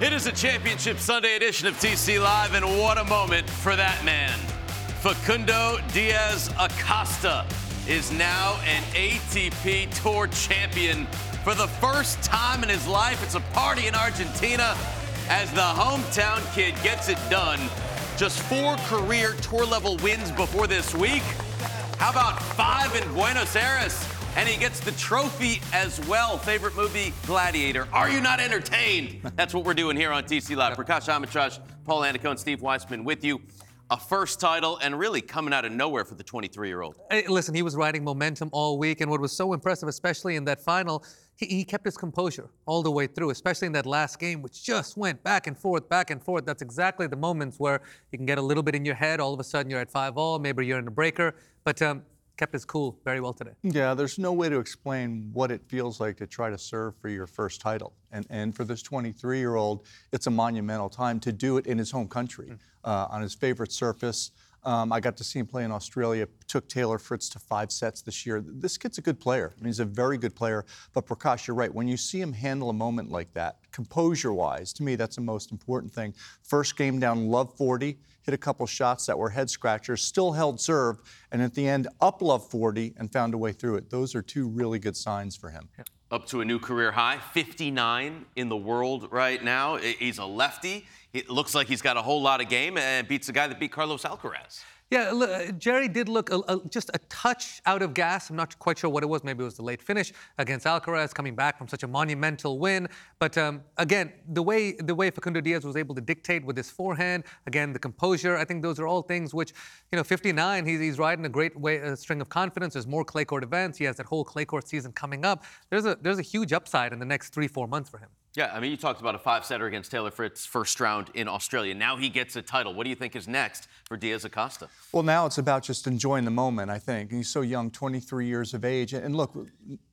It is a championship Sunday edition of TC Live, and what a moment for that man. Facundo Diaz Acosta is now an ATP Tour champion for the first time in his life. It's a party in Argentina as the hometown kid gets it done. Just four career tour level wins before this week. How about five in Buenos Aires? And he gets the trophy as well. Favorite movie, Gladiator. Are you not entertained? That's what we're doing here on TC Live. Prakash Amritraj, Paul Annacone, Steve Weissman with you. A first title and really coming out of nowhere for the 23 year old. Hey, listen, he was riding momentum all week, and what was so impressive, especially in that final, he, he kept his composure all the way through, especially in that last game, which just went back and forth, back and forth. That's exactly the moments where you can get a little bit in your head. All of a sudden, you're at five all, maybe you're in a breaker, but um, kept his cool very well today. Yeah, there's no way to explain what it feels like to try to serve for your first title. And, and for this 23 year old, it's a monumental time to do it in his home country, uh, on his favorite surface. Um, I got to see him play in Australia, took Taylor Fritz to five sets this year. This kid's a good player. I mean, he's a very good player. But Prakash, you're right. When you see him handle a moment like that, composure wise, to me, that's the most important thing. First game down, love 40, hit a couple shots that were head scratchers, still held serve, and at the end, up love 40 and found a way through it. Those are two really good signs for him. Up to a new career high, 59 in the world right now. He's a lefty. It looks like he's got a whole lot of game and beats the guy that beat Carlos Alcaraz. Yeah, look, uh, Jarry did look a, a, just a touch out of gas. I'm not quite sure what it was. Maybe it was the late finish against Alcaraz, coming back from such a monumental win. But um, again, the way the way Facundo Diaz was able to dictate with his forehand, again the composure. I think those are all things which, you know, 59. He's, he's riding a great way, a string of confidence. There's more clay court events. He has that whole clay court season coming up. There's a there's a huge upside in the next three four months for him. Yeah, I mean, you talked about a five setter against Taylor Fritz first round in Australia. Now he gets a title. What do you think is next for Diaz Acosta? Well, now it's about just enjoying the moment, I think. He's so young, 23 years of age. And look,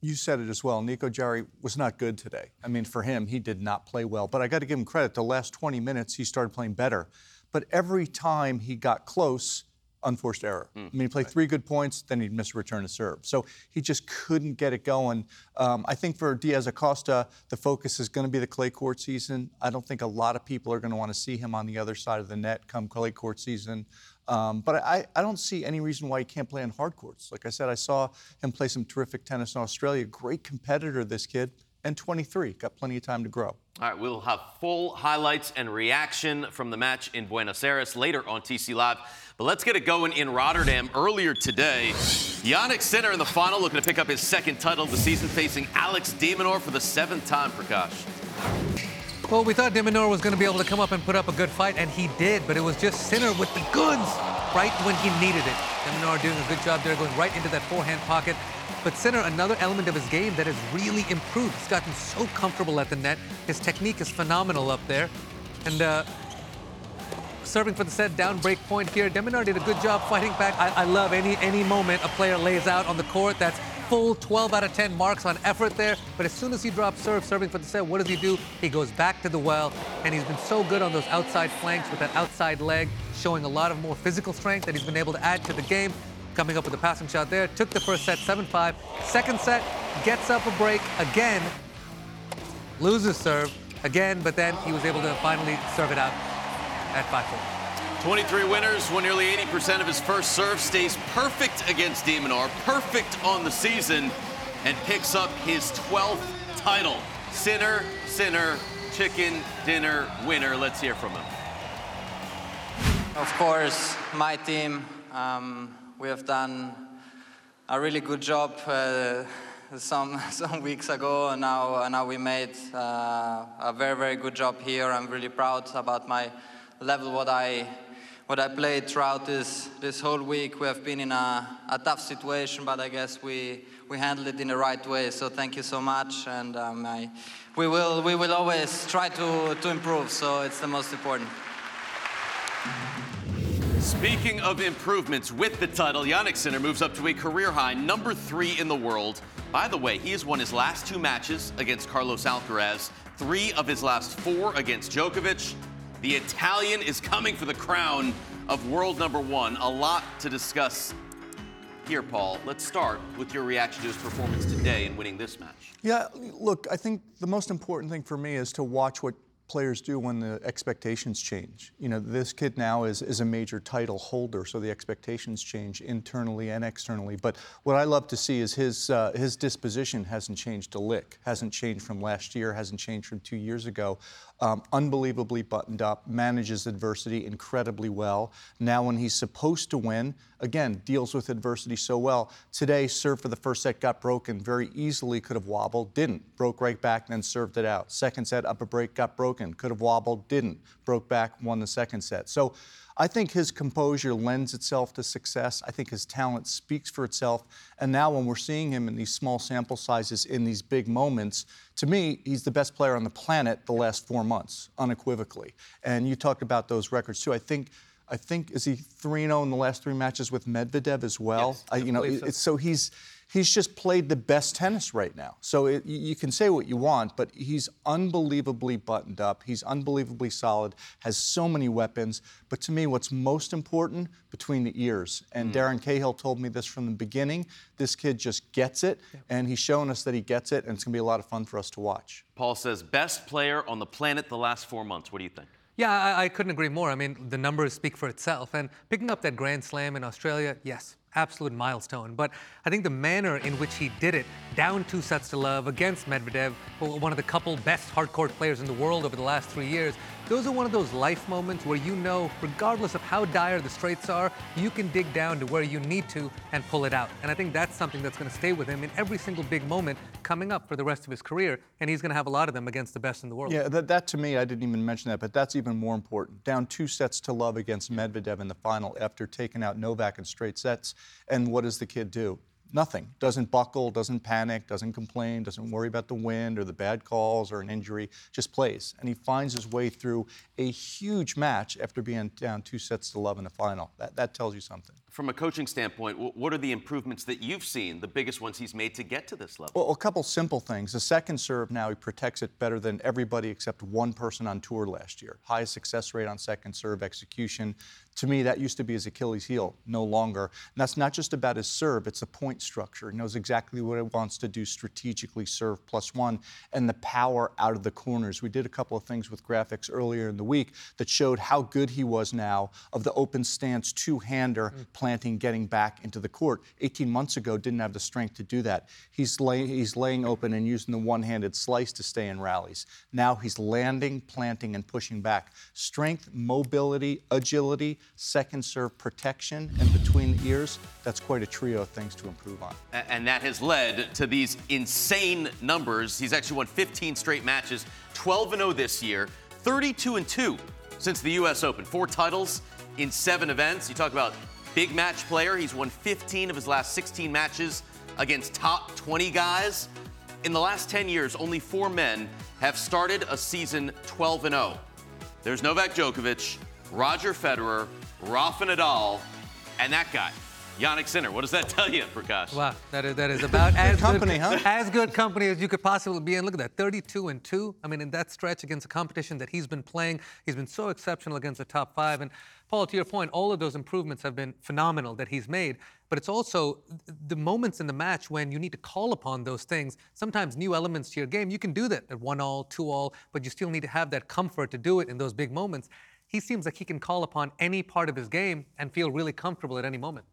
you said it as well. Nico Jarry was not good today. I mean, for him, he did not play well. But I got to give him credit. The last 20 minutes, he started playing better. But every time he got close, unforced error. I mean, he played three good points, then he'd miss a return to serve. So he just couldn't get it going. Um, I think for Diaz Acosta, the focus is going to be the clay court season. I don't think a lot of people are going to want to see him on the other side of the net come clay court season. Um, but I, I don't see any reason why he can't play on hard courts. Like I said, I saw him play some terrific tennis in Australia. Great competitor, this kid. And 23, got plenty of time to grow. All right, we'll have full highlights and reaction from the match in Buenos Aires later on TC Live. But let's get it going in Rotterdam. Earlier today, Jannik Sinner in the final, looking to pick up his second title of the season, facing Alex de Minaur for the seventh time, Prakash. Well, we thought de Minaur was going to be able to come up and put up a good fight, and he did, but it was just Sinner with the goods right when he needed it. de Minaur doing a good job there, going right into that forehand pocket. But Sinner another element of his game that has really improved. He's gotten so comfortable at the net. His technique is phenomenal up there. And uh, serving for the set down break point here. de Minaur did a good job fighting back. I, I love any any moment a player lays out on the court that's full 12 out of 10 marks on effort there. But as soon as he drops serve, serving for the set, what does he do? He goes back to the well, and he's been so good on those outside flanks with that outside leg, showing a lot of more physical strength that he's been able to add to the game. Coming up with a passing shot there, took the first set 7-5. Second set, gets up a break again, loses serve again, but then he was able to finally serve it out at 5-4. 23 winners, won nearly 80% of his first serve, stays perfect against de Minaur, perfect on the season, and picks up his 12th title. Sinner, sinner, chicken dinner winner. Let's hear from him. Of course, my team, um, we have done a really good job uh, some some weeks ago, and now now we made uh, a very very good job here. I'm really proud about my level, what I what I played throughout this, this whole week. We have been in a, a tough situation, but I guess we, we handled it in the right way. So thank you so much, and um, I, we, will, we will always try to, to improve, so it's the most important. Speaking of improvements with the title, Jannik Sinner moves up to a career high, number three in the world. By the way, he has won his last two matches against Carlos Alcaraz, three of his last four against Djokovic. The Italian is coming for the crown of world number one. A lot to discuss here, Paul. Let's start with your reaction to his performance today in winning this match. Yeah, look, I think the most important thing for me is to watch what players do when the expectations change. You know, this kid now is, is a major title holder, so the expectations change internally and externally. But what I love to see is his, uh, his disposition hasn't changed a lick, hasn't changed from last year, hasn't changed from two years ago. Um, unbelievably buttoned up, manages adversity incredibly well. Now, when he's supposed to win, again, deals with adversity so well. Today, served for the first set, got broken, very easily could have wobbled, didn't. Broke right back, then served it out. Second set, up a break, got broken, could have wobbled, didn't. Broke back, won the second set. So I think his composure lends itself to success. I think his talent speaks for itself. And now, when we're seeing him in these small sample sizes, in these big moments, to me, he's the best player on the planet the last four months, unequivocally. And you talked about those records too. I think. I think is he 3-0 in the last three matches with Medvedev as well. Yes, I, you know, so. it's, so he's he's just played the best tennis right now. So it, you you can say what you want, but he's unbelievably buttoned up. He's unbelievably solid. Has so many weapons. But to me, what's most important between the ears. And mm. Darren Cahill told me this from the beginning. This kid just gets it, and he's shown us that he gets it, and it's going to be a lot of fun for us to watch. Paul says, best player on the planet the last four months. What do you think? Yeah, I, I couldn't agree more. I mean, the numbers speak for itself. And picking up that Grand Slam in Australia, yes, absolute milestone. But I think the manner in which he did it, down two sets to love against Medvedev, one of the couple best hard court players in the world over the last three years, those are one of those life moments where you know, regardless of how dire the straits are, you can dig down to where you need to and pull it out. And I think that's something that's going to stay with him in every single big moment coming up for the rest of his career. And he's going to have a lot of them against the best in the world. Yeah, that, that to me, I didn't even mention that, but that's even more important. Down two sets to love against Medvedev in the final after taking out Novak in straight sets. And what does the kid do? Nothing. Doesn't buckle, doesn't panic, doesn't complain, doesn't worry about the wind or the bad calls or an injury, just plays. And he finds his way through a huge match after being down two sets to love in the final. That, that tells you something. From a coaching standpoint, what are the improvements that you've seen, the biggest ones he's made to get to this level? Well, a couple simple things. The second serve now, he protects it better than everybody except one person on tour last year. Highest success rate on second serve execution. To me, that used to be his Achilles heel, no longer. And that's not just about his serve, it's a point structure. He knows exactly what he wants to do strategically, serve plus one, and the power out of the corners. We did a couple of things with graphics earlier in the week that showed how good he was now of the open stance two hander mm. planting, getting back into the court. 18 months ago, didn't have the strength to do that. He's, lay, he's laying open and using the one handed slice to stay in rallies. Now he's landing, planting, and pushing back. Strength, mobility, agility, second serve protection, and between the ears, that's quite a trio of things to improve on. And that has led to these insane numbers. He's actually won 15 straight matches, 12 0 this year, 32 2 since the U.S. Open. Four titles in seven events. You talk about big match player. He's won 15 of his last 16 matches against top 20 guys. In the last 10 years, only four men have started a season 12 0. There's Novak Djokovic, Roger Federer, Rafa Nadal, and that guy, Jannik Sinner. What does that tell you, Prakash? Wow, that is that is about as company, good, huh? as good company as you could possibly be in. Look at that, 32 and two. I mean, in that stretch against a competition that he's been playing, he's been so exceptional against the top five. And Paul, to your point, all of those improvements have been phenomenal that he's made. But it's also the moments in the match when you need to call upon those things. Sometimes new elements to your game, you can do that at one all, two all, but you still need to have that comfort to do it in those big moments. He seems like he can call upon any part of his game and feel really comfortable at any moment.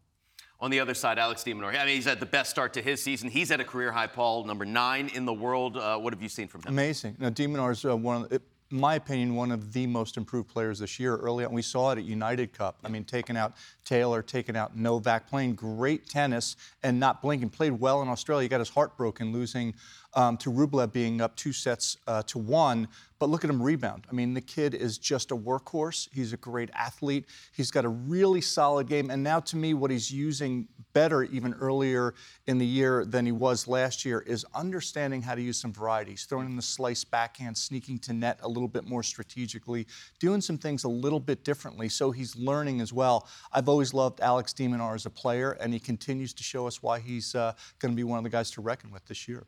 On the other side, Alex de Minaur. I mean, he's had the best start to his season. He's at a career high, Paul, number nine in the world. Uh, what have you seen from him? Amazing. Now, de Minaur is uh, one of, the, in my opinion, one of the most improved players this year. Early on, we saw it at United Cup. I mean, taking out Taylor, taking out Novak, playing great tennis and not blinking. Played well in Australia. He got his heart broken losing um, to Rublev being up two sets uh, to one. But look at him rebound. I mean, the kid is just a workhorse. He's a great athlete. He's got a really solid game. And now, to me, what he's using better even earlier in the year than he was last year is understanding how to use some varieties, throwing in the slice backhand, sneaking to net a little bit more strategically, doing some things a little bit differently. So he's learning as well. I've always loved Alex de Minaur as a player, and he continues to show us why he's uh, going to be one of the guys to reckon with this year.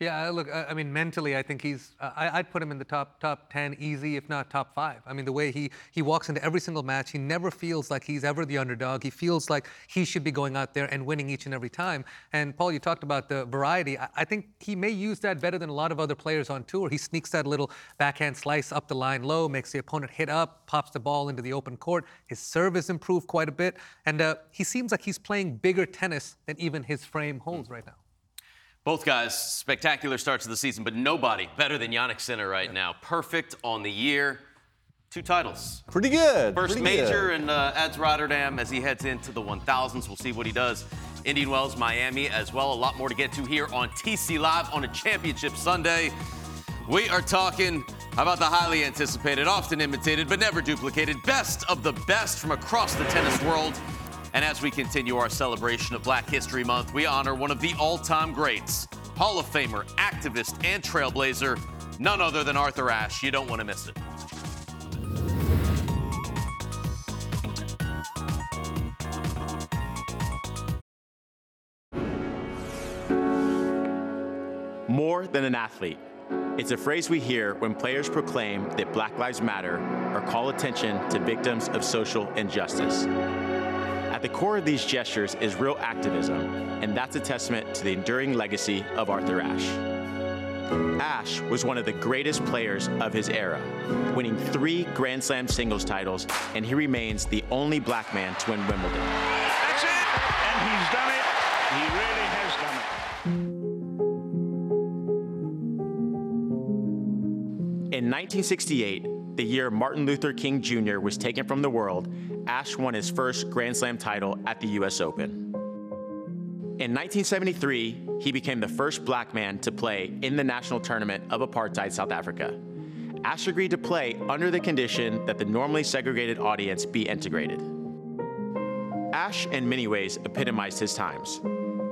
Yeah, look, I mean, mentally, I think he's. Uh, I, would put him in the top top ten, easy, if not top five. I mean, the way he he walks into every single match, he never feels like he's ever the underdog. He feels like he should be going out there and winning each and every time. And Paul, you talked about the variety. I, I think he may use that better than a lot of other players on tour. He sneaks that little backhand slice up the line low, makes the opponent hit up, pops the ball into the open court. His serve has improved quite a bit, and uh, he seems like he's playing bigger tennis than even his frame holds right now. Both guys, spectacular starts to the season, but nobody better than Jannik Sinner right now. Perfect on the year. Two titles. Pretty good. First Pretty major good. and uh, adds Rotterdam as he heads into the 1000s. We'll see what he does. Indian Wells, Miami as well. A lot more to get to here on TC Live on a championship Sunday. We are talking about the highly anticipated, often imitated, but never duplicated best of the best from across the tennis world. And as we continue our celebration of Black History Month, we honor one of the all time greats, Hall of Famer, activist, and trailblazer, none other than Arthur Ashe. You don't want to miss it. More than an athlete. It's a phrase we hear when players proclaim that Black Lives Matter or call attention to victims of social injustice the core of these gestures is real activism, and that's a testament to the enduring legacy of Arthur Ashe. Ashe was one of the greatest players of his era, winning three Grand Slam singles titles, and he remains the only black man to win Wimbledon. That's it, and he's done it. He really has done it. In 1968, the year Martin Luther King Jr. was taken from the world, Ashe won his first Grand Slam title at the US Open. In 1973, he became the first black man to play in the national tournament of apartheid South Africa. Ashe agreed to play under the condition that the normally segregated audience be integrated. Ashe, in many ways, epitomized his times,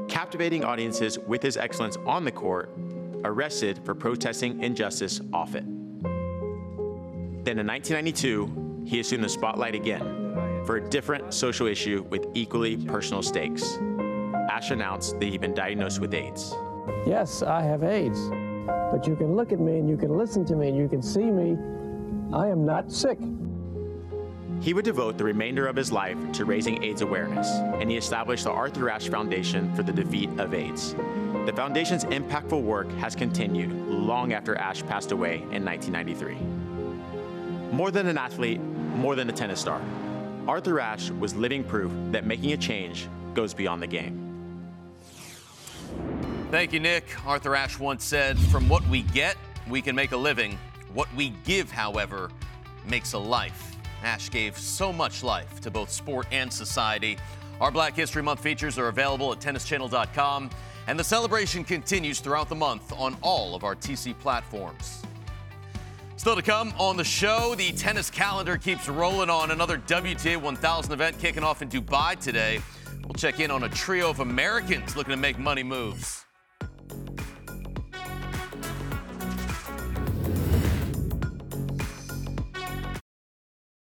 captivating audiences with his excellence on the court, arrested for protesting injustice off it. Then in 1992, he assumed the spotlight again for a different social issue with equally personal stakes. Ash announced that he'd been diagnosed with AIDS. Yes, I have AIDS, but you can look at me and you can listen to me and you can see me. I am not sick. He would devote the remainder of his life to raising AIDS awareness, and he established the Arthur Ashe Foundation for the Defeat of AIDS. The foundation's impactful work has continued long after Ashe passed away in 1993. More than an athlete, more than a tennis star, Arthur Ashe was living proof that making a change goes beyond the game. Thank you, Nick. Arthur Ashe once said, From what we get, we can make a living. What we give, however, makes a life. Ashe gave so much life to both sport and society. Our Black History Month features are available at tennischannel.com, and the celebration continues throughout the month on all of our TC platforms. Still to come on the show, the tennis calendar keeps rolling on. Another WTA 1000 event kicking off in Dubai today. We'll check in on a trio of Americans looking to make money moves.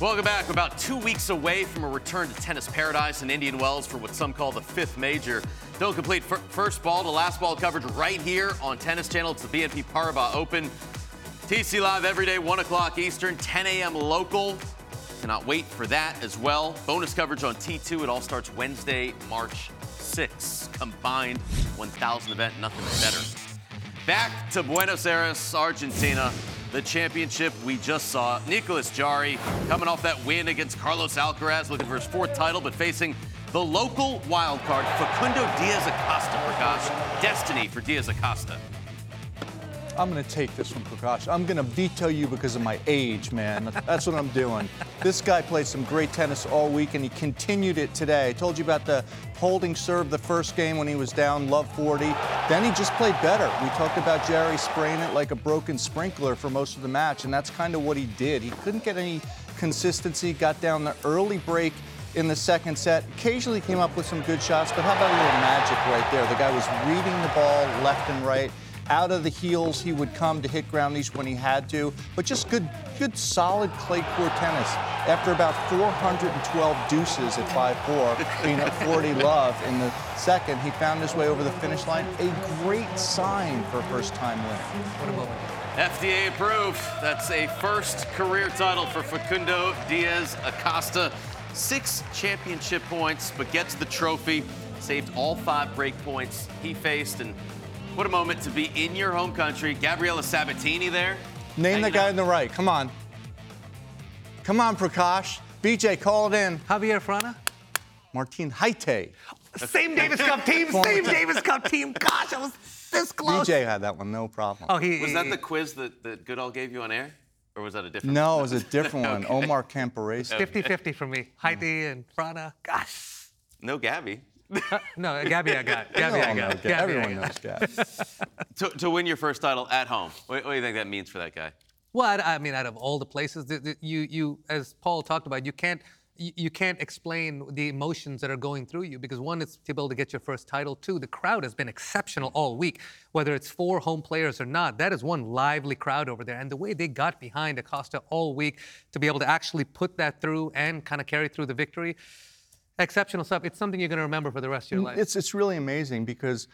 Welcome back. About two weeks away from a return to tennis paradise in Indian Wells for what some call the fifth major. Don't complete f- first ball to last ball coverage right here on Tennis Channel. It's the BNP Paribas Open. TC Live every day, 1 o'clock Eastern, 10 a.m. local. Cannot wait for that as well. Bonus coverage on T2. It all starts Wednesday, March 6th. Combined 1,000 event, nothing better. Back to Buenos Aires, Argentina. The championship we just saw. Nicolas Jarry coming off that win against Carlos Alcaraz, looking for his fourth title, but facing the local wild card, Facundo Diaz Acosta, For Prakash. Destiny for Diaz Acosta. I'm to take this from Prakash. I'm to veto you because of my age, man. That's what I'm doing. This guy played some great tennis all week, and he continued it today. I told you about the holding serve the first game when he was down, love 40. Then he just played better. We talked about Jarry spraying it like a broken sprinkler for most of the match, and that's kind of what he did. He couldn't get any consistency, got down the early break in the second set. Occasionally came up with some good shots, but how about a little magic right there? The guy was reading the ball left and right out of the heels he would come to hit groundies when he had to, but just good, good solid clay court tennis. After about 412 deuces at 5-4, being at 40 love in the second, he found his way over the finish line. A great sign for a first-time winner. What a moment. FDA approved. That's a first career title for Facundo Diaz Acosta. Six championship points, but gets the trophy. Saved all five break points he faced, and what a moment to be in your home country. Gabriela Sabatini there. Name the guy on the right. Come on. Come on, Prakash. BJ, call it in. Javier Frana? Martin Jaite. Same Davis Cup team, same Davis Cup team. Gosh, I was this close. BJ had that one, no problem. Oh, he Was that the quiz that, that Goodall gave you on air? Or was that a different No, one? it was a different one. Omar Camporese. 50-50 for me. Jaite and Frana. Gosh. No Gabby. No, Gabby I got. Gabby I No, no, got. Gabby. Gabby I Everyone got. knows Gabby. To, to win your first title at home. What, what do you think that means for that guy? Well, I, I mean, out of all the places, that that you, you, as Paul talked about, you can't, you, you can't explain the emotions that are going through you because one, it's to be able to get your first title. Two, the crowd has been exceptional all week, whether it's four home players or not. That is one lively crowd over there, and the way they got behind Acosta all week to be able to actually put that through and kind of carry through the victory, exceptional stuff. It's something you're going to remember for the rest of your mm, life. It's, it's really amazing because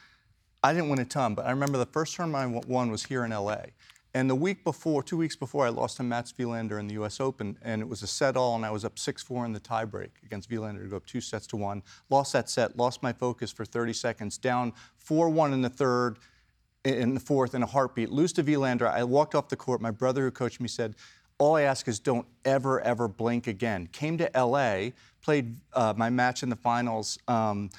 I didn't win a ton, but I remember the first tournament I won was here in LA. And the week before, two weeks before, I lost to Mats Wilander in the U.S. Open, and it was a set all, and I was up 6-4 in the tiebreak against Wilander to go up two sets to one. Lost that set, lost my focus for 30 seconds, down 4-1 in the third, in the fourth, in a heartbeat. Lose to Wilander. I walked off the court. My brother, who coached me, said, "All I ask is don't ever, ever blink again." Came to L.A., played uh, my match in the finals. Um,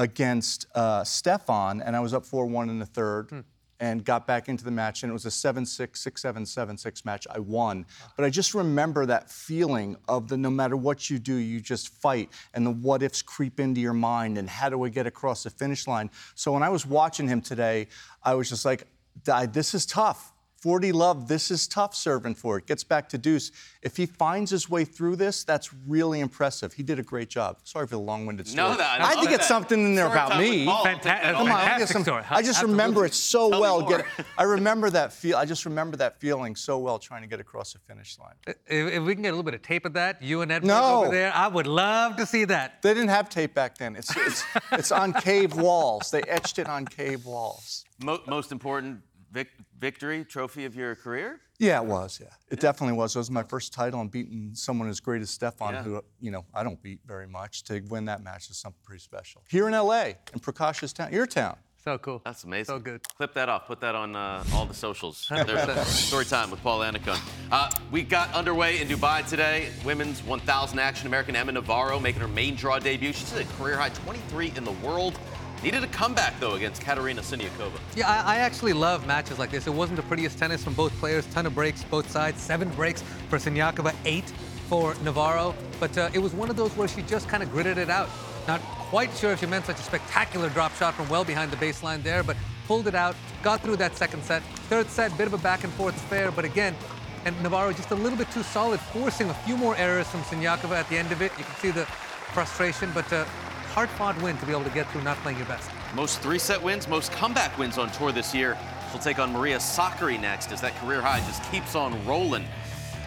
against uh, Stefan, and I was up 4 1 in the third. And got back into the match, and it was a 7 6, 6 7, 7 6 match. I won. But I just remember that feeling of the no matter what you do, you just fight, and the what ifs creep into your mind, and how do I get across the finish line? So when I was watching him today, I was just like, this is tough. 40 love, this is tough serving for it. Gets back to deuce. If he finds his way through this, that's really impressive. He did a great job. Sorry for the long-winded story. No, that- I I had to get that. something in there Story about me. Paul. Fanta- Come Come on, I'll fantastic some- story. I just remember it so Tell well. Get, I remember that feel. I just remember that feeling so well trying to get across the finish line. If, if we can get a little bit of tape of that, you and Edward No. over there, I would love to see that. They didn't have tape back then. It's it's, it's on cave walls. They etched it on cave walls. Most important vic- victory, trophy of your career? Yeah, it was. Yeah, it definitely was. It was my first title and beating someone as great as Stefan, Yeah. who you know I don't beat very much. To win that match is something pretty special. Here in LA, in Prakash's town, your town. So cool. That's amazing. So good. Clip that off. Put that on uh, all the socials. Story time with Paul Annacone. Uh, we got underway in Dubai today. Women's 1,000 action. American Emma Navarro making her main draw debut. She's at a career high 23 in the world. Needed a comeback though against Katerina Siniakova. Yeah, I, I actually love matches like this. It wasn't the prettiest tennis from both players. Ton of breaks, both sides. Seven breaks for Siniakova, eight for Navarro. But uh, it was one of those where she just kind of gritted it out. Not quite sure if she meant such a spectacular drop shot from well behind the baseline there, but pulled it out, got through that second set. Third set, bit of a back and forth affair, but again, and Navarro just a little bit too solid, forcing a few more errors from Siniakova at the end of it. You can see the frustration, but uh, hard-fought win to be able to get through not playing your best. Most three set wins, most comeback wins on tour this year. She'll take on Maria Sakkari next as that career high just keeps on rolling.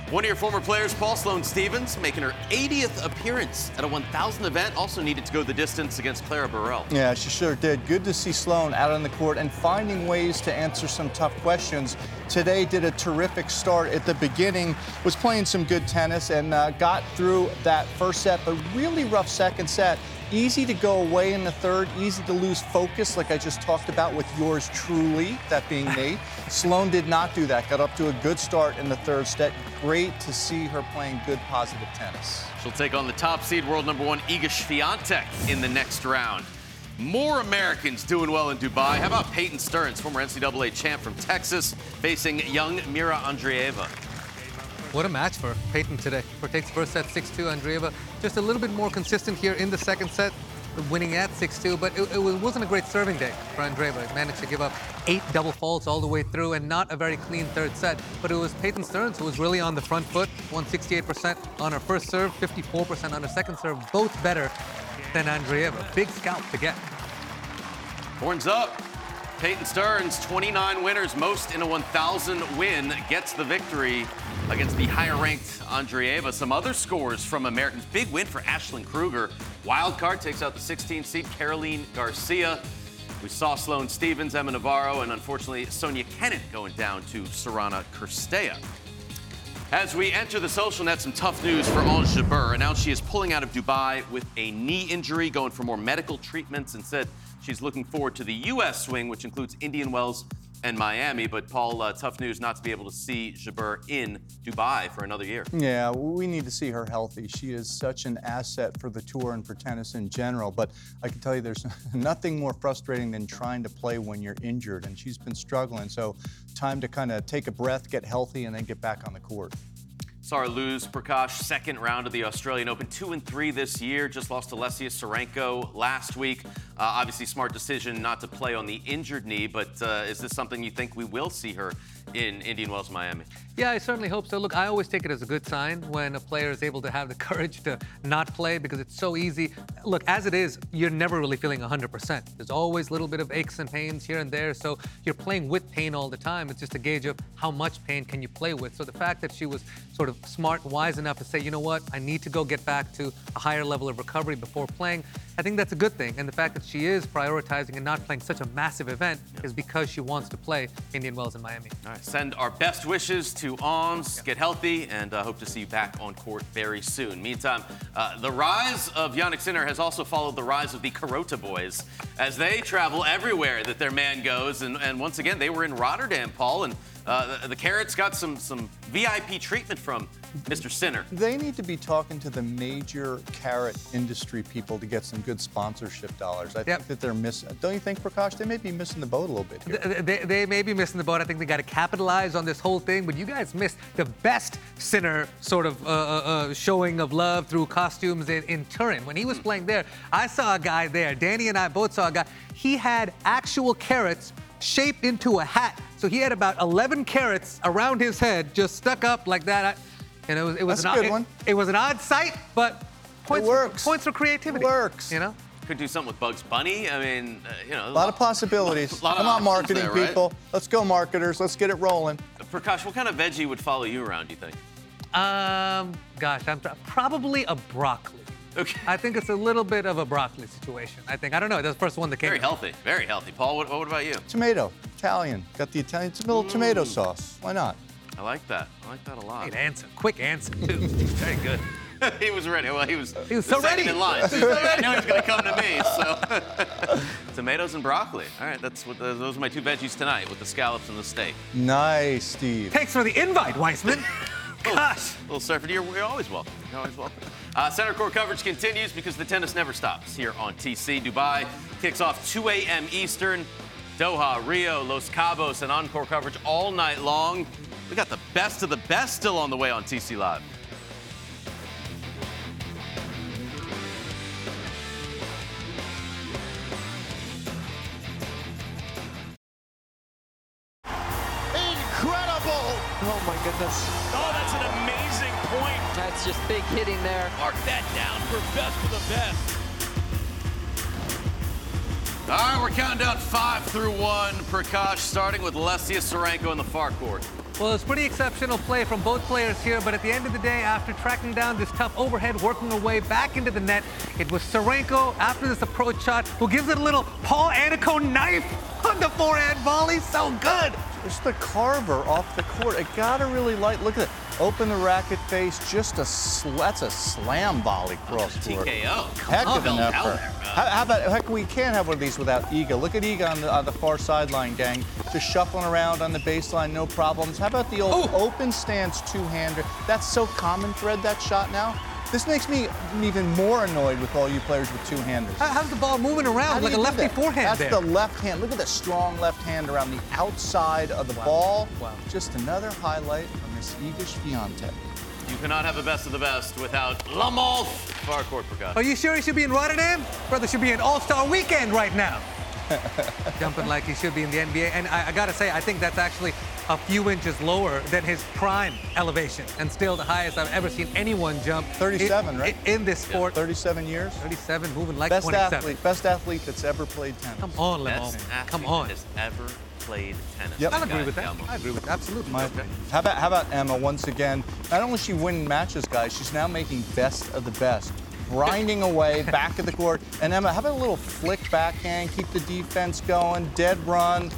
One of your former players, Paul Sloane Stevens, making her 80th appearance at a 1,000 event, also needed to go the distance against Clara Burel. Yeah, she sure did. Good to see Sloane out on the court and finding ways to answer some tough questions. Today did a terrific start at the beginning, was playing some good tennis and uh, got through that first set, but really rough second set. Easy to go away in the third, easy to lose focus, like I just talked about with yours truly, that being me. Sloane did not do that. Got up to a good start in the third set. Great to see her playing good, positive tennis. She'll take on the top seed, world number one, Iga Swiatek, in the next round. More Americans doing well in Dubai. How about Peyton Stearns, former NCAA champ from Texas, facing young Mira Andreeva? What a match for Peyton today. For takes first set 6-2. Andreeva just a little bit more consistent here in the second set, winning at 6-2. But it, it, wasn't a great serving day for Andreeva. Managed to give up eight double faults all the way through and not a very clean third set. But it was Peyton Stearns who was really on the front foot. Won 68% on her first serve, 54% on her second serve. Both better than Andreeva. Big scalp to get. Horns up. Peyton Stearns, 29 winners, most in a 1,000 win, gets the victory against the higher ranked Andreeva. Some other scores from Americans. Big win for Ashlyn Krueger. Wild card takes out the 16 seed Caroline Garcia. We saw Sloane Stevens, Emma Navarro, and unfortunately Sofia Kenin going down to Sorana Cirstea. As we enter the social net, some tough news for Ons Jabeur. Announced she is pulling out of Dubai with a knee injury, going for more medical treatments, and said she's looking forward to the U.S. swing, which includes Indian Wells and Miami. But Paul, uh, tough news not to be able to see Jabeur in Dubai for another year. Yeah, we need to see her healthy. She is such an asset for the tour and for tennis in general. But I can tell you, there's nothing more frustrating than trying to play when you're injured, and she's been struggling. So, time to kind of take a breath, get healthy, and then get back on the court. Her lose Prakash second round of the Australian Open, two and three this year. Just lost to Lesia Tsurenko last week. Uh, obviously, smart decision not to play on the injured knee. But uh, is this something you think we will see her in Indian Wells, Miami? Yeah, I certainly hope so. Look, I always take it as a good sign when a player is able to have the courage to not play because it's so easy. Look, as it is, you're never really feeling 100%. There's always a little bit of aches and pains here and there, so you're playing with pain all the time. It's just a gauge of how much pain can you play with. So the fact that she was sort of smart, wise enough to say, you know what, I need to go get back to a higher level of recovery before playing, I think that's a good thing. And the fact that she is prioritizing and not playing such a massive event yeah. is because she wants to play Indian Wells in Miami. All right, send our best wishes to. Yeah. Get healthy, and uh, hope to see you back on court very soon. Meantime, uh, the rise of Jannik Sinner has also followed the rise of the Carota boys as they travel everywhere that their man goes. And, and once again, they were in Rotterdam, Paul, and uh, the, the Carrots got some some VIP treatment from Mr. Sinner. They need to be talking to the major carrot industry people to get some good sponsorship dollars. I yep. think that they're missing. Don't you think, Prakash? They may be missing the boat a little bit here. They, they may be missing the boat. I think they got to capitalize on this whole thing. But you guys missed the best Sinner sort of uh, uh, uh, showing of love through costumes in, in Turin. When he was hmm. playing there, I saw a guy there. Danny and I both saw a guy. He had actual carrots shaped into a hat. So he had about 11 carrots around his head, just stuck up like that. And it was it was That's an a good odd, one. It, it, was an odd sight, but points it works. For, points for creativity. It works. You know. Could do something with Bugs Bunny. I mean, uh, you know. A lot of possibilities. lot Come of on, marketing there, right? people. Let's go, marketers. Let's get it rolling. Prakash, what kind of veggie would follow you around? Do you think? Um, gosh, I'm probably a broccoli. Okay. I think it's a little bit of a broccoli situation. I think I don't know. That's the first one that came. Very healthy. Very healthy. Paul, what, what about you? Tomato. Italian. Got the Italian. It's a little mm. tomato sauce. Why not? I like that. I like that a lot. Great answer. Quick answer too. Very good. he was ready. Well, he was. He was so ready. In line. So I know he's going to come to me. So, tomatoes and broccoli. All right, that's what the, those are my two veggies tonight with the scallops and the steak. Nice, Steve. Thanks for the invite, Weissman. Gosh. Little surfer, you're, you're always welcome. You're always welcome. Uh, center court coverage continues because the tennis never stops here on TC. Dubai kicks off 2 a.m. Eastern. Doha, Rio, Los Cabos, and encore coverage all night long. We got the best of the best still on the way on TC Live. Incredible! Oh my goodness. Oh, that's an amazing point. That's just big hitting there. Mark that down for best of the best. All right, we're counting down five through one. Prakash starting with Lesia Tsurenko in the far court. Well, it's pretty exceptional play from both players here, but at the end of the day, after tracking down this tough overhead, working her way back into the net, it was Tsurenko after this approach shot who gives it a little Paul Annacone knife on the forehand volley. So good. Just the carver off the court. It gotta really light. Look at it. Open the racket face. Just a sl- that's a slam volley cross oh, court. TKO. Heck of an effort. How, how about heck? We can't have one of these without Iga. Look at Iga on the, on the far sideline, gang. Just shuffling around on the baseline, no problems. How about the old open stance two-hander? That's so common thread that shot now. This makes me even more annoyed with all you players with two-handers. How- How's the ball moving around like a lefty that? forehand That's there? the left hand. Look at the strong left hand around the outside of the ball. Wow. Just another highlight from Miss Iga Swiatek. You cannot have the best of the best without Lamolf. Far court, Prakash. Are you sure he should be in Rotterdam? Brother should be in All-Star Weekend right now. Jumping like he should be in the NBA. And I, I gotta say, I think that's actually a few inches lower than his prime elevation, and still the highest I've ever seen anyone jump. 37, in, right? In this sport. 37 years. 37, moving like Best 27. athlete, best athlete that's ever played tennis. Come on, Best Lemon. athlete Come on. that has ever played tennis. Yep. I'll agree with that. Galmo. I agree with that. Absolutely. My opinion. How about how about Emma once again? Not only is she winning matches, guys, she's now making best of the best. Grinding away back at the court. And Emma, how about a little flick backhand, keep the defense going, dead run.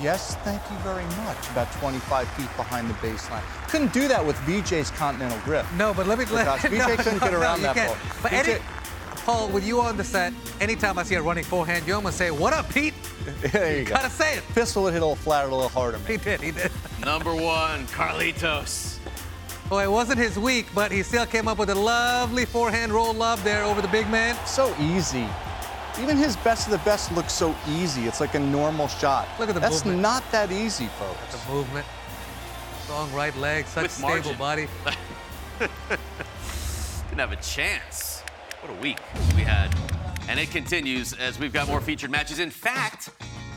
Yes, thank you very much. About 25 feet behind the baseline. Couldn't do that with VJ's continental grip. No, but let me let Prakash, no, VJ couldn't get around you that can't. ball. But VJ any, Paul, with you on the set, anytime I see a running forehand, you almost say, "What up, Pete?" there you go. Gotta say it. Pistol would hit a little flatter, a little harder. He did. He did. Number one, Carlitos. Well, it wasn't his week, but he still came up with a lovely forehand roll love there over the big man. So easy. Even his best of the best looks so easy. It's like a normal shot. Look at the That's movement. not that easy, folks. The movement, strong right leg, such With stable margin. body. Didn't have a chance. What a week we had. And it continues as we've got more featured matches. In fact,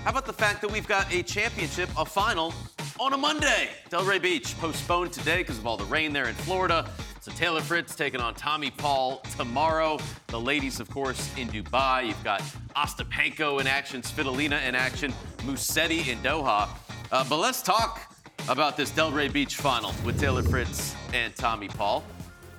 how about the fact that we've got a championship, a final, on a Monday? Delray Beach postponed today because of all the rain there in Florida. So Taylor Fritz taking on Tommy Paul tomorrow. The ladies, of course, in Dubai. You've got Ostapenko in action, Svitolina in action, Musetti in Doha. Uh, but let's talk about this Delray Beach final with Taylor Fritz and Tommy Paul.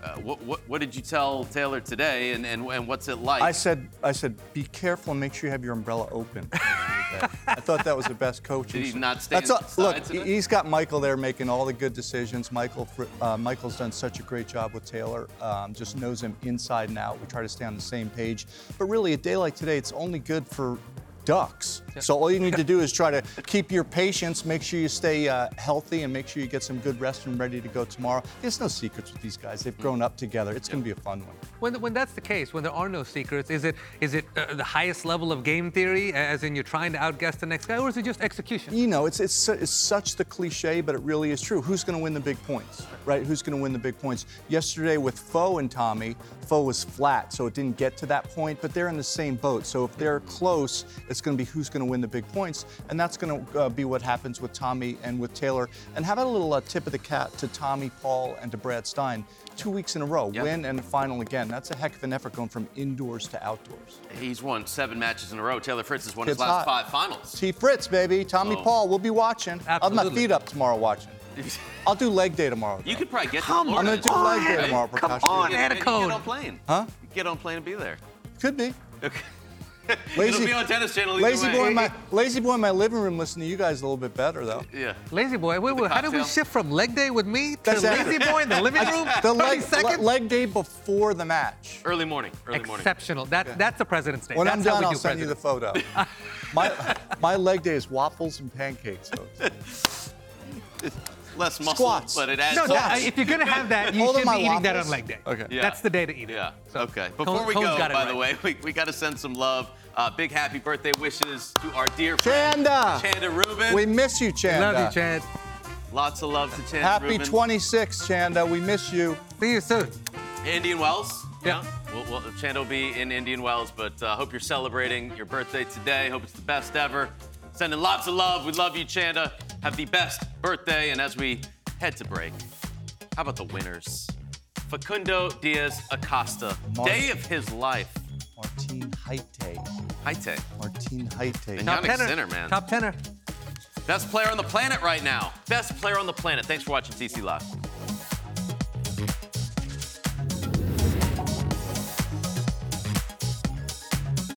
Uh, what, what, what did you tell Taylor today, and, and, and what's it like? I said, I said, be careful and make sure you have your umbrella open. I thought that was the best coaching. Did he not stay That's all, look, today? he's got Michael there making all the good decisions. Michael, uh, Michael's done such a great job with Taylor. Um, just knows him inside and out. We try to stay on the same page. But really, a day like today, it's only good for ducks. So all you need to do is try to keep your patience, make sure you stay uh, healthy, and make sure you get some good rest and ready to go tomorrow. There's no secrets with these guys. They've grown up together. It's going to be a fun one. When, when that's the case, when there are no secrets, is it is it uh, the highest level of game theory, as in you're trying to outguess the next guy, or is it just execution? You know, it's, it's, it's such the cliche, but it really is true. Who's going to win the big points, right? Who's going to win the big points? Yesterday with Foe and Tommy, Foe was flat, so it didn't get to that point, but they're in the same boat. So if they're close, it's going to be who's going to win the big points, and that's going to uh, be what happens with Tommy and with Taylor. And how about a little uh, tip of the cap to Tommy, Paul, and to Brad Stine? Two weeks in a row, Yep. win and a final again. That's a heck of an effort going from indoors to outdoors. He's won seven matches in a row. Taylor Fritz has won his last hot. five finals. T. Fritz, baby. Tommy Oh. Paul. We'll be watching. I'll have my feet up tomorrow watching. I'll do leg day tomorrow. You could probably get Come to on, I'm gonna do leg day tomorrow, Come Prakash. on, You get, you get on plane. Huh? Get on plane and be there. Could be. Okay. Lazy- It'll be on Tennis Channel either Lazy way. boy, in my lazy boy in my living room. Listen to you guys a little bit better though. Yeah. Lazy boy, wait, wait, how did we cocktail. shift from leg day with me to That's lazy it. boy in the living room? The 30 leg, le- seconds? leg day before the match. Early morning. Early morning. Exceptional. That, That's the President's Day. When that's I'm how done, we I'll do send you the President's. photo. my my leg day is waffles and pancakes. folks. Less muscle, Squats. but it adds. No, to that, if you're gonna have that, you Hold should be my eating that on waffles. leg day. Okay. Yeah. That's the day to eat it. Yeah. So, okay. Before Cone- we Cone's go, got it by right. the way, we, we got to send some love. Uh, big happy birthday wishes to our dear friend Chanda. Chanda Rubin. We miss you, Chanda. Love you, Chad. Lots of love to Chanda Happy Rubin. 26, Chanda. We miss you. See you soon. Indian Wells. Yeah. We'll, we'll, Chanda will be in Indian Wells, but uh, hope you're celebrating your birthday today. Hope it's the best ever. Sending lots of love. We love you, Chanda. Have the best birthday. And as we head to break, how about the winners? Facundo Diaz Acosta, Mark. day of his life. Martin Jaite. Haite. Martin Jaite. And Top Jannik tenor. Sinner, man. Top tenor. Best player on the planet right now. Best player on the planet. Thanks for watching TC Live.